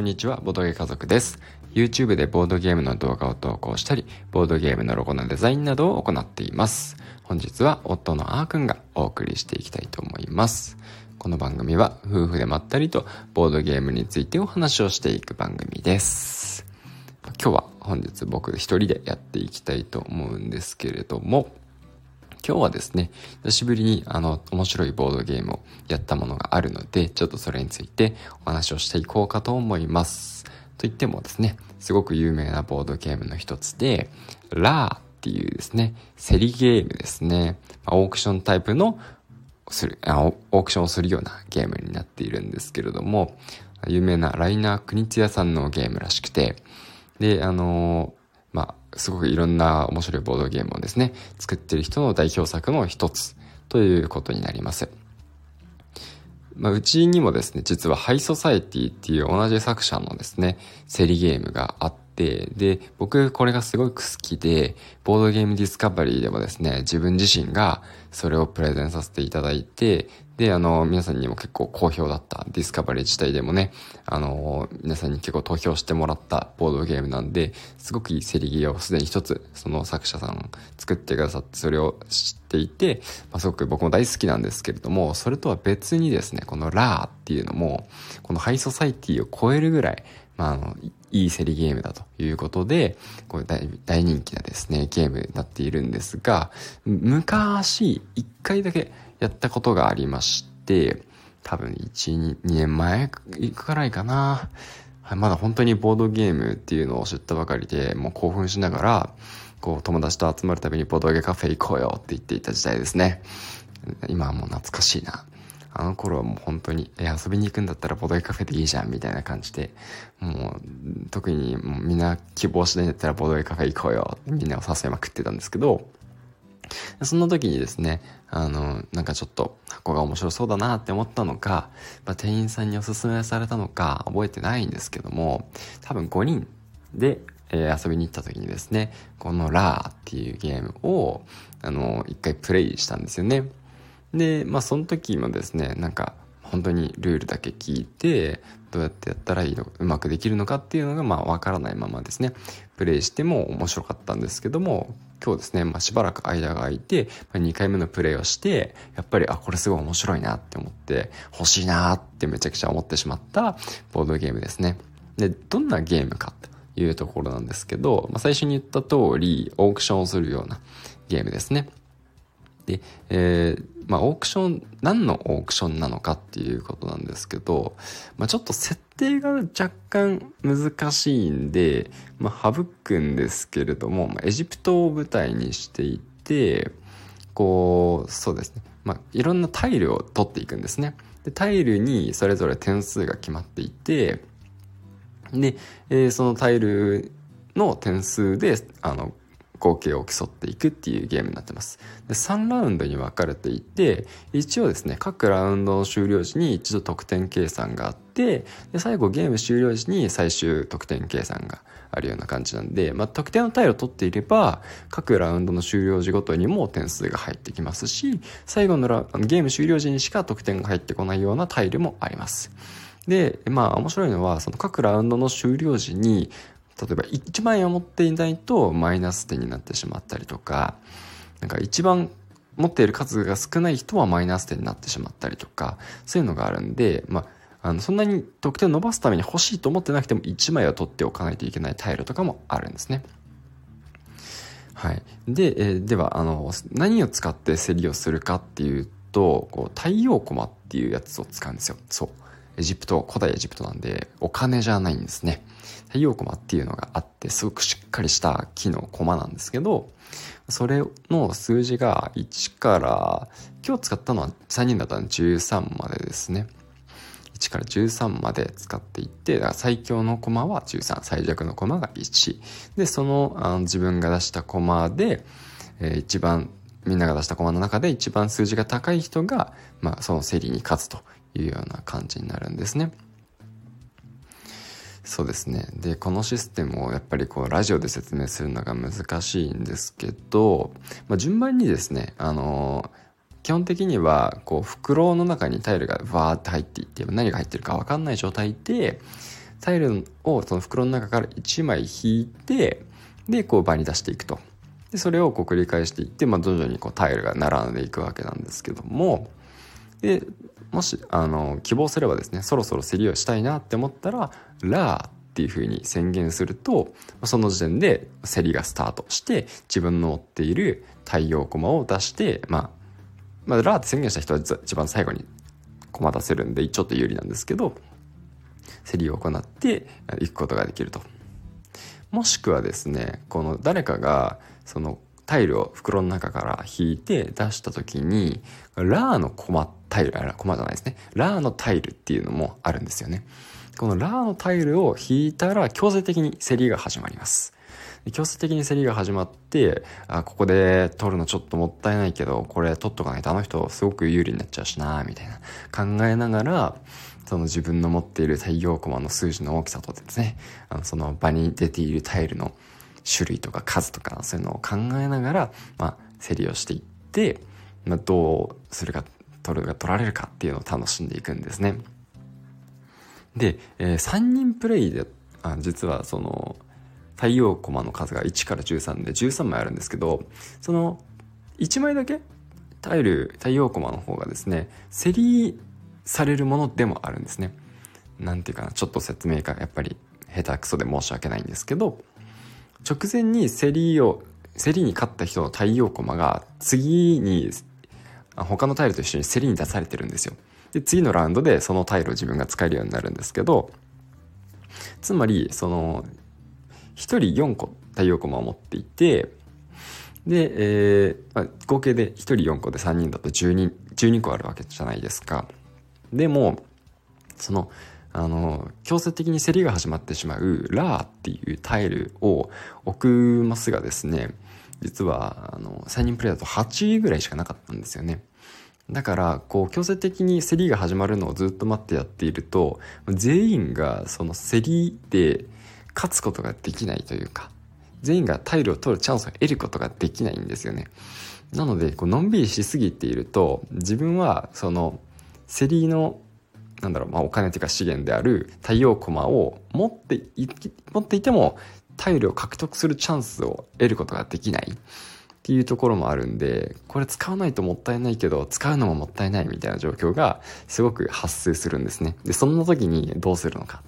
こんにちは、ボードゲー家族です。YouTube でボードゲームの動画を投稿したり、ボードゲームのロゴのデザインなどを行っています。本日は夫のあーくんがお送りしていきたいと思います。この番組は夫婦でまったりとボードゲームについてお話をしていく番組です。今日は本日僕一人でやっていきたいと思うんですけれども、今日はですね、久しぶりにあの、面白いボードゲームをやったものがあるので、ちょっとそれについてお話をしていこうかと思います。と言ってもですね、すごく有名なボードゲームの一つで、ラーっていうですね、競りゲームですね。オークションタイプのするあ、オークションをするようなゲームになっているんですけれども、有名なライナー・クニツヤさんのゲームらしくて、で、あのまあ、すごくいろんな面白いボードゲームをですね、作ってる人の代表作の一つということになります。まあ、うちにもですね、実はハイソサエティっていう同じ作者のですね、競りゲームがあって、で、僕これがすごく好きで、ボードゲームディスカバリーでもですね、自分自身がそれをプレゼンさせていただいて、で、あの、皆さんにも結構好評だったディスカバリー自体でもね、あの、皆さんに結構投票してもらったボードゲームなんで、すごくいい競りゲーをすでに一つ、その作者さん作ってくださって、それを知っていて、まあ、すごく僕も大好きなんですけれども、それとは別にですね、このラーっていうのも、このハイソサイティを超えるぐらい、まあ、あの、いい競りゲームだということで、これ大大人気なですね、ゲームになっているんですが、昔、一回だけやったことがありまして、多分1、2年前くらいかな。まだ本当にボードゲームっていうのを知ったばかりで、もう興奮しながら、こう友達と集まるたびにボードゲームカフェ行こうよって言っていた時代ですね。今はもう懐かしいな。あの頃はもう本当に、え、遊びに行くんだったらボドゲカフェでいいじゃん、みたいな感じで、もう、特にもうみんな希望しないんだったらボドゲカフェ行こうよ、みんなを誘いまくってたんですけど、そんな時にですね、あの、なんかちょっと箱が面白そうだなって思ったのか、まあ、店員さんにおすすめされたのか覚えてないんですけども、多分5人で、えー、遊びに行った時にですね、このラーっていうゲームを、あの、一回プレイしたんですよね。で、まあその時もですね、なんか本当にルールだけ聞いて、どうやってやったらいいの、うまくできるのかっていうのがまあわからないままですね、プレイしても面白かったんですけども、今日ですね、まあしばらく間が空いて、ま、2回目のプレイをして、やっぱり、あ、これすごい面白いなって思って、欲しいなってめちゃくちゃ思ってしまったボードゲームですね。で、どんなゲームかというところなんですけど、まあ、最初に言った通り、オークションをするようなゲームですね。で、えー、まあ、オークション、何のオークションなのかっていうことなんですけど、まあ、ちょっと設定が若干難しいんで、まあ、省くんですけれども、まあ、エジプトを舞台にしていて、こう、そうですね。まあ、いろんなタイルを取っていくんですね。で、タイルにそれぞれ点数が決まっていて、で、えー、そのタイルの点数で、あの、合計を競っていくっていうゲームになってます。で3ラウンドに分かれていて、一応ですね、各ラウンドの終了時に一度得点計算があって、で最後ゲーム終了時に最終得点計算があるような感じなんで、まあ、得点のタイルを取っていれば、各ラウンドの終了時ごとにも点数が入ってきますし、最後のラゲーム終了時にしか得点が入ってこないようなタイルもあります。で、まあ面白いのは、その各ラウンドの終了時に、例えば1万円を持っていないとマイナス点になってしまったりとか、なんか一番持っている数が少ない人はマイナス点になってしまったりとか、そういうのがあるんで、まあ、あの、そんなに得点を伸ばすために欲しいと思ってなくても1枚は取っておかないといけないタイルとかもあるんですね。はい。で、え、では、あの、何を使って競りをするかっていうと、こう、太陽駒っていうやつを使うんですよ。そう。エジプト、古代エジプトなんで、お金じゃないんですね。太陽駒っていうのがあって、すごくしっかりした木の駒なんですけど、それの数字が1から、今日使ったのは3人だったら13までですね。1から13まで使っていって、最強の駒は13、最弱の駒が1。で、そのあの自分が出した駒で、えー、一番、みんなが出した駒の中で一番数字が高い人が、まあ、その競りに勝つというような感じになるんですね。そうですね。で、このシステムをやっぱりこうラジオで説明するのが難しいんですけど、まあ、順番にですね、あの基本的にはこう袋の中にタイルがわーって入っていって何が入ってるか分かんない状態でタイルをその袋の中から1枚引いてでこう場に出していくとでそれをこう繰り返していって、まあ、徐々にこうタイルが並んでいくわけなんですけどもでもしあの希望すればですねそろそろ競りをしたいなって思ったら「ラー」っていうふうに宣言するとその時点で競りがスタートして自分の持っている太陽駒を出して、まあ、まあラーって宣言した人は一番最後に駒出せるんでちょっと有利なんですけど競りを行っていくことができると。もしくはですねこの誰かがそのタイルを袋の中から引いて出した時にラーのコマタイルあコマじゃないですね。ラーのタイルっていうのもあるんですよね。このラーのタイルを引いたら強制的に競りが始まります。強制的に競りが始まってあここで取るのちょっともったいないけどこれ取っとかないとあの人すごく有利になっちゃうしなみたいな。考えながらその自分の持っている太陽コマの数字の大きさとですねあのその場に出ているタイルの種類とか数とかそういうのを考えながら、まあ、競りをしていって、まあ、どうするか取るが取られるかっていうのを楽しんでいくんですね。で、えー、3人プレイであ実はその太陽コマの数が1から13で13枚あるんですけどその1枚だけタイル太陽コマの方がですね競りされるものでもあるんですね。なんていうかな、ちょっと説明がやっぱり下手くそで申し訳ないんですけど、直前に競りを、競りに勝った人の太陽コマが次に他のタイルと一緒に競りに出されてるんですよ。で、次のラウンドでそのタイルを自分が使えるようになるんですけど、つまり、その、1人4個太陽コマを持っていて、で、えーまあ、合計で1人4個で3人だと12、12個あるわけじゃないですか。でもそのあの強制的に競りが始まってしまうラーっていうタイルを置くマスがですね実はあの3人プレイだと8位ぐらいしかなかったんですよね。だからこう強制的に競りが始まるのをずっと待ってやっていると全員がその競りで勝つことができないというか全員がタイルを取るチャンスを得ることができないんですよね。なのでこうのんびりしすぎていると自分はその競りのなんだろう、まあ、お金というか資源である太陽コマを持ってい持っていてもタイルを獲得するチャンスを得ることができないっていうところもあるんでこれ使わないともったいないけど使うのももったいないみたいな状況がすごく発生するんですね。でそんな時にどうするのか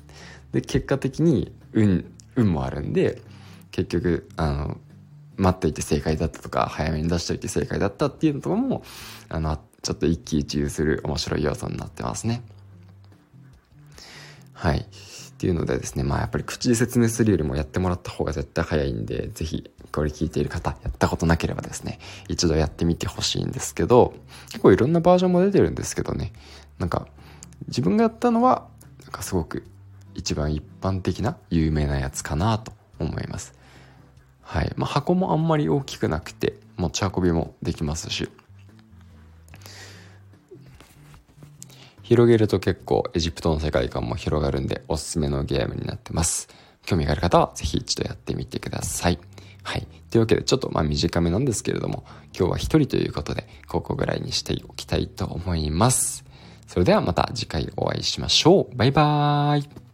で結果的に運運もあるんで結局あの待っていて正解だったとか早めに出しておいて正解だったっていうのとかもあのちょっと一喜一憂する面白い要素になってますね。はい。っていうのでですね、まあやっぱり口で説明するよりもやってもらった方が絶対早いんで、ぜひこれ聞いている方、やったことなければですね、一度やってみてほしいんですけど、結構いろんなバージョンも出てるんですけどね、なんか自分がやったのは、なんかすごく一番一般的な有名なやつかなと思います。はい。まあ箱もあんまり大きくなくて、持ち運びもできますし、広げると結構エジプトの世界観も広がるんでおすすめのゲームになってます。興味がある方はぜひ一度やってみてください。はい。というわけでちょっとまあ短めなんですけれども今日は一人ということでここぐらいにしておきたいと思います。それではまた次回お会いしましょう。バイバーイ。